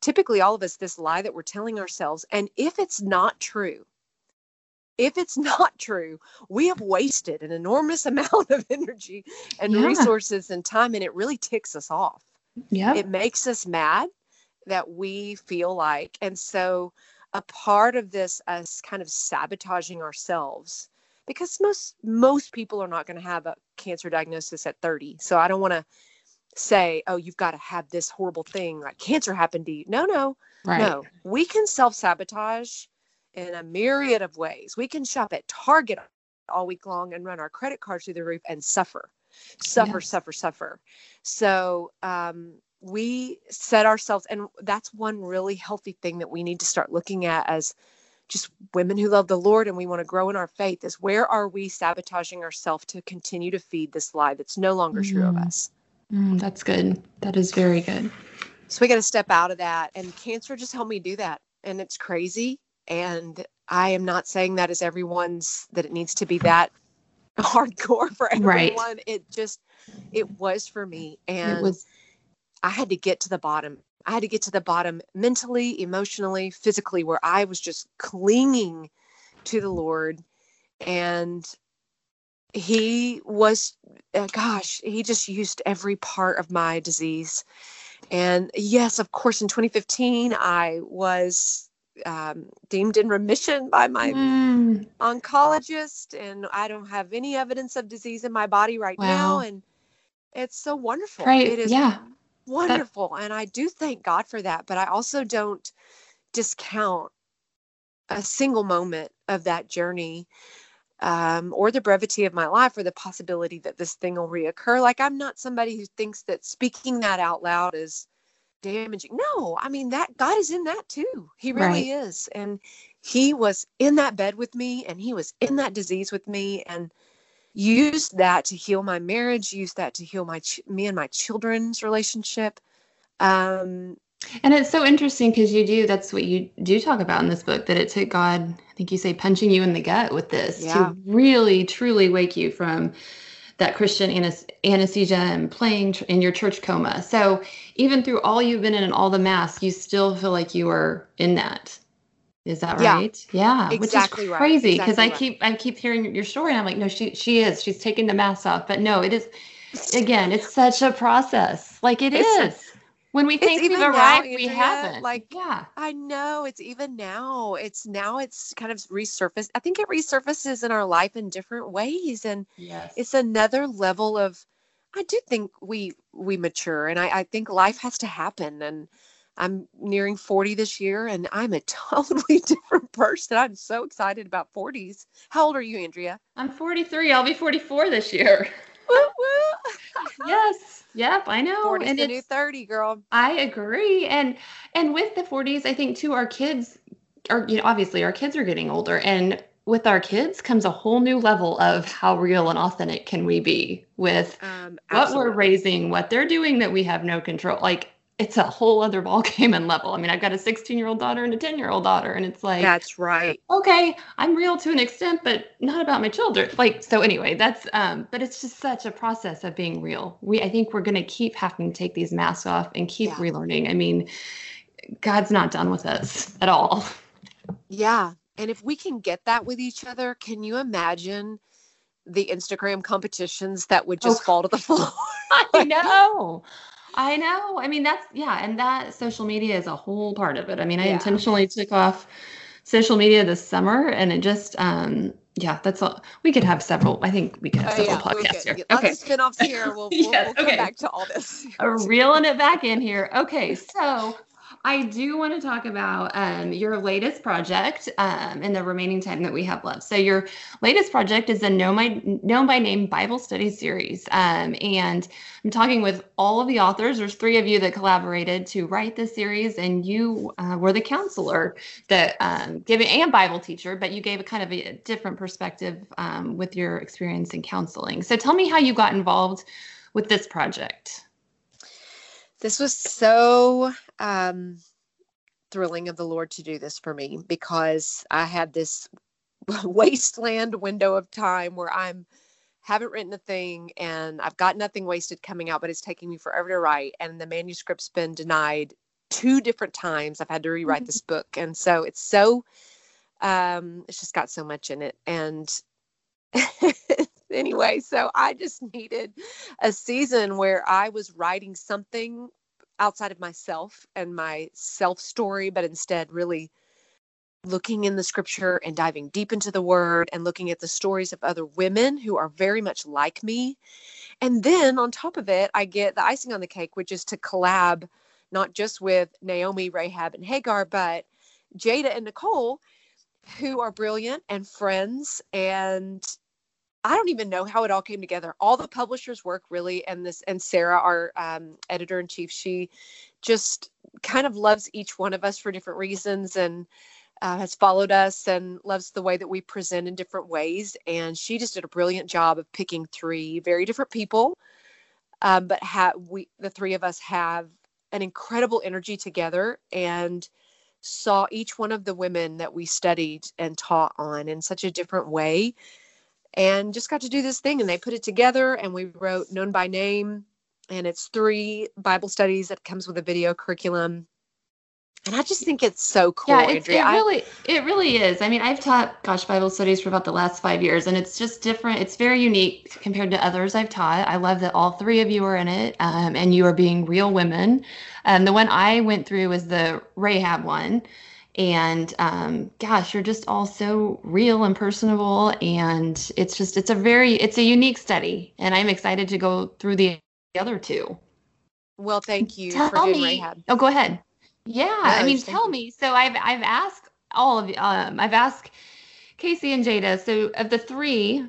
typically all of us this lie that we're telling ourselves and if it's not true if it's not true we have wasted an enormous amount of energy and yeah. resources and time and it really ticks us off yeah it makes us mad that we feel like and so a part of this as kind of sabotaging ourselves because most most people are not going to have a cancer diagnosis at 30 so i don't want to say oh you've got to have this horrible thing like cancer happened to you no no right. no we can self-sabotage in a myriad of ways we can shop at target all week long and run our credit cards through the roof and suffer suffer yes. suffer suffer so um, we set ourselves and that's one really healthy thing that we need to start looking at as just women who love the lord and we want to grow in our faith is where are we sabotaging ourselves to continue to feed this lie that's no longer mm. true of mm. us mm, that's good that is very good so we got to step out of that and cancer just helped me do that and it's crazy and i am not saying that is everyone's that it needs to be that hardcore for everyone right. it just it was for me and it was I had to get to the bottom. I had to get to the bottom mentally, emotionally, physically, where I was just clinging to the Lord. And he was, uh, gosh, he just used every part of my disease. And yes, of course, in 2015, I was um, deemed in remission by my mm. oncologist, and I don't have any evidence of disease in my body right wow. now. And it's so wonderful. Right. It is yeah wonderful. That, and I do thank God for that. But I also don't discount a single moment of that journey um, or the brevity of my life or the possibility that this thing will reoccur. Like, I'm not somebody who thinks that speaking that out loud is damaging. No, I mean, that God is in that too. He really right. is. And He was in that bed with me and He was in that disease with me. And used that to heal my marriage, used that to heal my ch- me and my children's relationship. Um, and it's so interesting because you do that's what you do talk about in this book that it took God, I think you say punching you in the gut with this yeah. to really truly wake you from that Christian anesthesia and playing in your church coma. So even through all you've been in and all the masks, you still feel like you are in that. Is that right? Yeah, yeah exactly which is crazy because exactly I keep I keep hearing your story and I'm like, no, she she is. She's taking the mask off, but no, it is. Again, it's such a process. Like it it's, is. When we think we've arrived, now, we haven't. Like, yeah, I know it's even now. It's now it's kind of resurfaced. I think it resurfaces in our life in different ways, and yes. it's another level of. I do think we we mature, and I, I think life has to happen, and I'm nearing 40 this year and I'm a totally different person. I'm so excited about 40s. How old are you, Andrea? I'm 43. I'll be 44 this year. Woo, woo. yes. Yep, I know. 40 and the new 30, girl. I agree. And and with the 40s, I think too our kids are you know obviously our kids are getting older and with our kids comes a whole new level of how real and authentic can we be with um, what we're raising, what they're doing that we have no control. Like it's a whole other ball game and level. I mean, I've got a 16 year old daughter and a 10 year old daughter, and it's like that's right. Okay, I'm real to an extent, but not about my children. Like so. Anyway, that's um, but it's just such a process of being real. We I think we're going to keep having to take these masks off and keep yeah. relearning. I mean, God's not done with us at all. Yeah, and if we can get that with each other, can you imagine? the Instagram competitions that would just oh, fall to the floor. I know. I know. I mean, that's yeah, and that social media is a whole part of it. I mean, I yeah. intentionally took off social media this summer, and it just um yeah, that's all. We could have several. I think we could have several oh, yeah, podcasts here. Okay, spinoffs here. We'll, we'll, yes, we'll okay. come back to all this. Reeling it back in here. Okay, so I do want to talk about um, your latest project um, in the remaining time that we have left. So, your latest project is a by, known by Name Bible Study series. Um, and I'm talking with all of the authors. There's three of you that collaborated to write this series, and you uh, were the counselor that um, giving and Bible teacher, but you gave a kind of a different perspective um, with your experience in counseling. So, tell me how you got involved with this project. This was so um, thrilling of the Lord to do this for me because I had this wasteland window of time where I'm haven't written a thing and I've got nothing wasted coming out, but it's taking me forever to write. And the manuscript's been denied two different times. I've had to rewrite mm-hmm. this book. And so it's so, um, it's just got so much in it. And anyway, so I just needed a season where I was writing something outside of myself and my self story, but instead really looking in the scripture and diving deep into the word and looking at the stories of other women who are very much like me. And then on top of it, I get the icing on the cake, which is to collab not just with Naomi, Rahab, and Hagar, but Jada and Nicole, who are brilliant and friends and I don't even know how it all came together. All the publishers work really, and this and Sarah, our um, editor in chief, she just kind of loves each one of us for different reasons, and uh, has followed us and loves the way that we present in different ways. And she just did a brilliant job of picking three very different people, um, but ha- we the three of us have an incredible energy together and saw each one of the women that we studied and taught on in such a different way and just got to do this thing and they put it together and we wrote known by name and it's three bible studies that comes with a video curriculum and I just think it's so cool. Yeah, it's, it really, it really is. I mean, I've taught, gosh, Bible studies for about the last five years, and it's just different. It's very unique compared to others I've taught. I love that all three of you are in it, um, and you are being real women. Um, the one I went through was the Rahab one, and um, gosh you're just all so real and personable. And it's just it's a very it's a unique study. And i'm excited to go through the other two. Well thank you tell for me Rahab. oh go ahead. Yeah no, i mean tell you. me. So i've i've asked all of um i've asked casey and jada. So of the three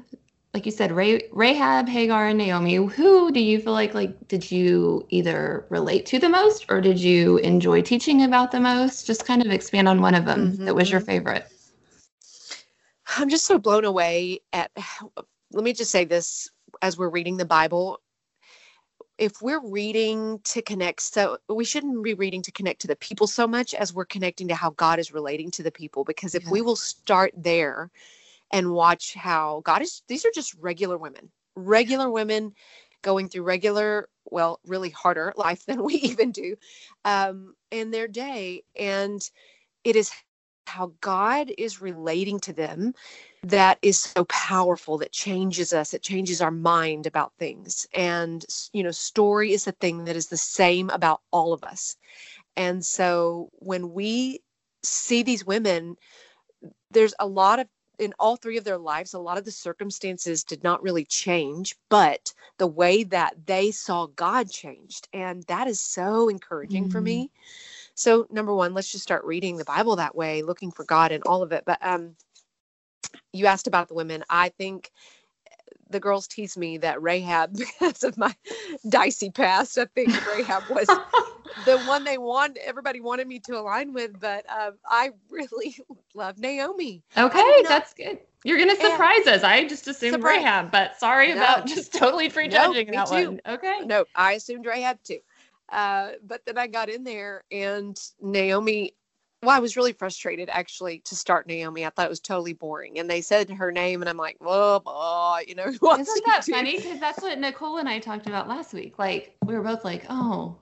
like you said, Ray, Rahab, Hagar, and Naomi. Who do you feel like like did you either relate to the most, or did you enjoy teaching about the most? Just kind of expand on one of them mm-hmm. that was your mm-hmm. favorite. I'm just so blown away at. Let me just say this: as we're reading the Bible, if we're reading to connect, so we shouldn't be reading to connect to the people so much as we're connecting to how God is relating to the people. Because if yeah. we will start there and watch how God is, these are just regular women, regular women going through regular, well, really harder life than we even do um, in their day. And it is how God is relating to them that is so powerful that changes us it changes our mind about things and you know story is the thing that is the same about all of us and so when we see these women there's a lot of in all three of their lives, a lot of the circumstances did not really change, but the way that they saw God changed. And that is so encouraging mm-hmm. for me. So, number one, let's just start reading the Bible that way, looking for God in all of it. But um, you asked about the women. I think the girls tease me that Rahab, because of my dicey past, I think Rahab was the one they want. Everybody wanted me to align with, but um, I really love Naomi. Okay, that's good. You're gonna surprise us. I just assumed surprise. Rahab, but sorry no. about just totally prejudging no, that too. one. Okay. No, I assumed Rahab too. Uh, but then I got in there, and Naomi well, I was really frustrated actually to start Naomi. I thought it was totally boring. And they said her name, and I'm like, well, oh, you know, isn't that funny? Because that's what Nicole and I talked about last week. Like, we were both like, oh,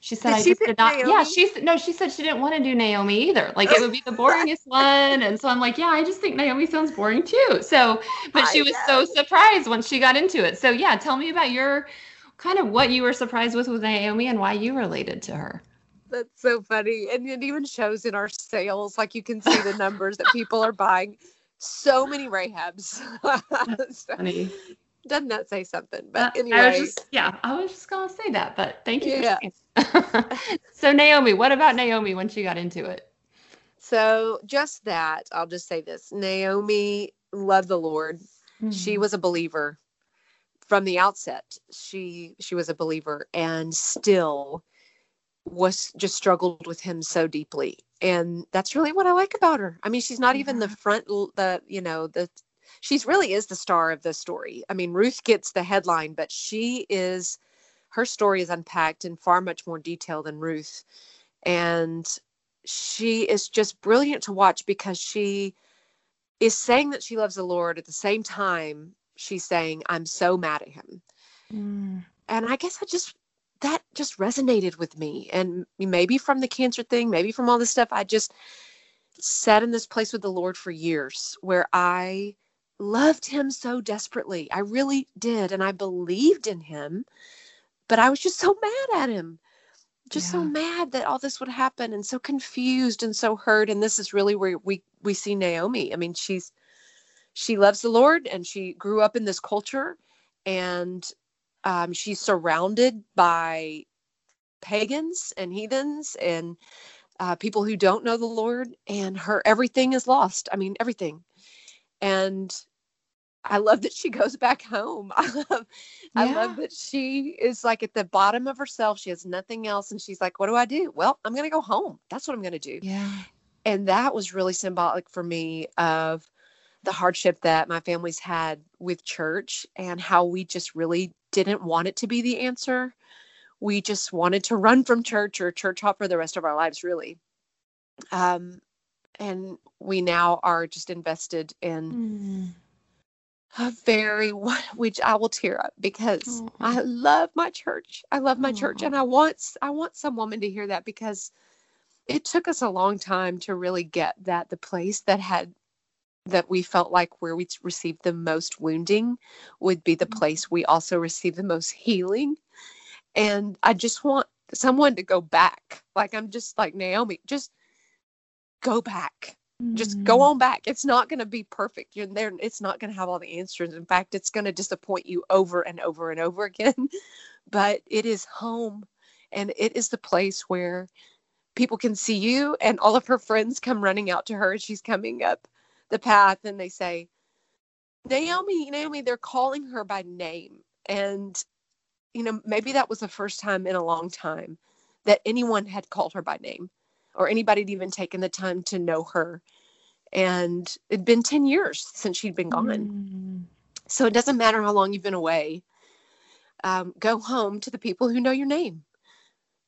she said did I she just did not. Naomi? Yeah, she no, she said she didn't want to do Naomi either. Like it would be the boringest one. And so I'm like, yeah, I just think Naomi sounds boring too. So, but she was know. so surprised once she got into it. So yeah, tell me about your kind of what you were surprised with with Naomi and why you related to her. That's so funny. And it even shows in our sales. Like you can see the numbers that people are buying. So many Rahabs. so, doesn't that say something? But uh, anyway. I just, yeah, I was just going to say that, but thank you. Yeah. so Naomi, what about Naomi when she got into it? So just that, I'll just say this. Naomi loved the Lord. Mm-hmm. She was a believer from the outset. She she was a believer and still was just struggled with him so deeply. And that's really what I like about her. I mean, she's not yeah. even the front the you know, the she's really is the star of the story. I mean, Ruth gets the headline, but she is her story is unpacked in far much more detail than Ruth. And she is just brilliant to watch because she is saying that she loves the Lord at the same time she's saying, I'm so mad at him. Mm. And I guess I just, that just resonated with me. And maybe from the cancer thing, maybe from all this stuff, I just sat in this place with the Lord for years where I loved him so desperately. I really did. And I believed in him, but I was just so mad at him. Just yeah. so mad that all this would happen and so confused and so hurt. And this is really where we we see Naomi. I mean, she's she loves the Lord and she grew up in this culture and um, she's surrounded by pagans and heathens and uh, people who don't know the Lord and her everything is lost. I mean, everything. And I love that she goes back home. I love yeah. I love that she is like at the bottom of herself. She has nothing else and she's like, "What do I do?" Well, I'm going to go home. That's what I'm going to do. Yeah. And that was really symbolic for me of the hardship that my family's had with church and how we just really didn't want it to be the answer. We just wanted to run from church or church hop for the rest of our lives, really. Um, and we now are just invested in mm. A very which I will tear up because mm. I love my church. I love my church, and I want I want some woman to hear that because it took us a long time to really get that the place that had that we felt like where we received the most wounding would be the mm-hmm. place we also received the most healing. And I just want someone to go back. Like I'm just like Naomi, just go back. Just go mm. on back. It's not going to be perfect. You're there. It's not going to have all the answers. In fact, it's going to disappoint you over and over and over again. but it is home, and it is the place where people can see you. And all of her friends come running out to her as she's coming up the path and they say, Naomi, Naomi, they're calling her by name. And, you know, maybe that was the first time in a long time that anyone had called her by name or anybody had even taken the time to know her. And it'd been 10 years since she'd been gone. Mm. So it doesn't matter how long you've been away. Um, go home to the people who know your name.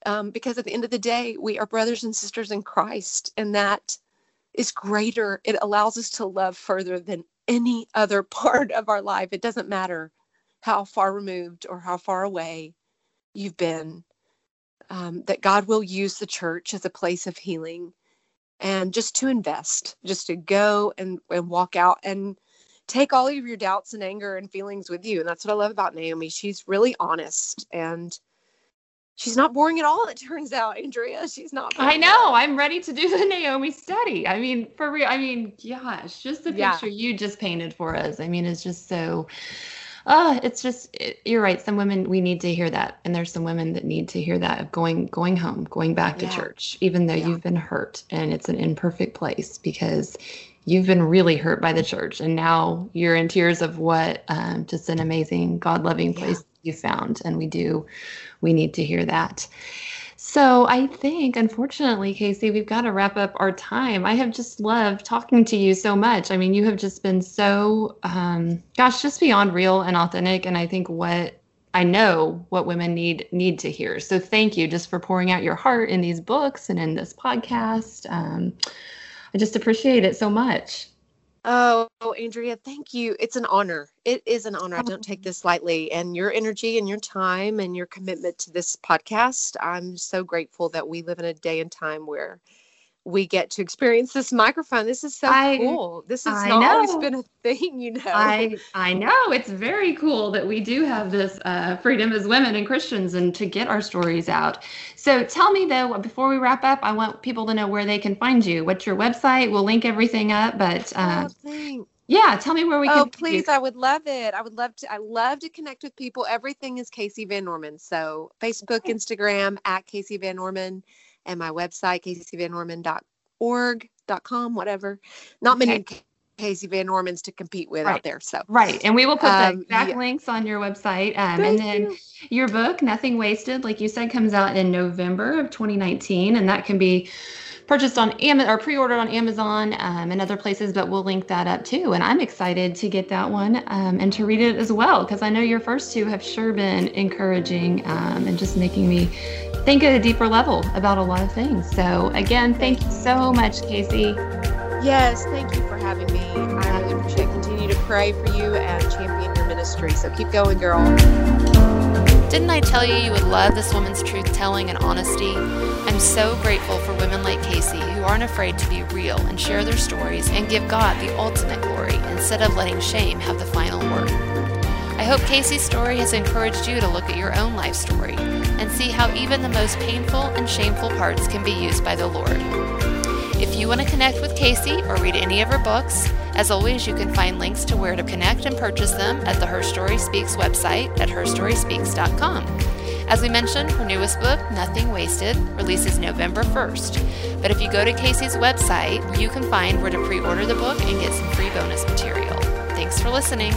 Um, because at the end of the day, we are brothers and sisters in Christ, and that is greater. It allows us to love further than any other part of our life. It doesn't matter how far removed or how far away you've been, um, that God will use the church as a place of healing and just to invest, just to go and, and walk out and take all of your doubts and anger and feelings with you. And that's what I love about Naomi. She's really honest and she's not boring at all. It turns out, Andrea, she's not. I know. I'm ready to do the Naomi study. I mean, for real. I mean, gosh, just the picture yeah. you just painted for us. I mean, it's just so. Uh, it's just it, you're right. Some women we need to hear that, and there's some women that need to hear that of going going home, going back to yeah. church, even though yeah. you've been hurt and it's an imperfect place because you've been really hurt by the church, and now you're in tears of what um, just an amazing God loving place you found, and we do we need to hear that. So I think, unfortunately, Kasey, we've got to wrap up our time. I have just loved talking to you so much. I mean, you have just been so, um, gosh, just beyond real and authentic. And I think what I know what women need need to hear. So thank you just for pouring out your heart in these books and in this podcast. Um, I just appreciate it so much. Oh, Andrea, thank you. It's an honor. It is an honor. I don't take um, this lightly. And your energy and your time and your commitment to this podcast, I'm so grateful that we live in a day and time where we get to experience this microphone. This is so I, cool. This has I not know. always been a thing, you know. I I know it's very cool that we do have this uh, freedom as women and Christians, and to get our stories out. So tell me though, before we wrap up, I want people to know where they can find you. What's your website? We'll link everything up, but uh, oh, Yeah, tell me where we oh, can. Oh, please! I would love it. I would love to. I love to connect with people. Everything is Kasey Van Norman. So Facebook, Instagram at Kasey Van Norman, and my website caseyvannorman.org.com, whatever. Not okay. many Kasey Van Normans to compete with right. out there. So right, and we will put um, exact yeah. links on your website. Um, and then you. your book, Nothing Wasted, like you said, comes out in November of 2019, and that can be purchased on Amazon or pre-ordered on Amazon um, and other places, but we'll link that up too. And I'm excited to get that one um, and to read it as well because I know your first two have sure been encouraging um, and just making me think at a deeper level about a lot of things. So again, thank you so much, Kasey. Yes, thank you for having me. I really appreciate. Continue to pray for you and champion your ministry. So keep going, girl. Didn't I tell you you would love this woman's truth telling and honesty? I'm so grateful for women like Kasey who aren't afraid to be real and share their stories and give God the ultimate glory instead of letting shame have the final word. I hope Kasey's story has encouraged you to look at your own life story and see how even the most painful and shameful parts can be used by the Lord. If you want to connect with Kasey or read any of her books, as always, you can find links to where to connect and purchase them at the Her Story Speaks website at herstoryspeaks.com. As we mentioned, her newest book, Nothing Wasted, releases November 1st. But if you go to Kasey's website, you can find where to pre order the book and get some free bonus material. Thanks for listening.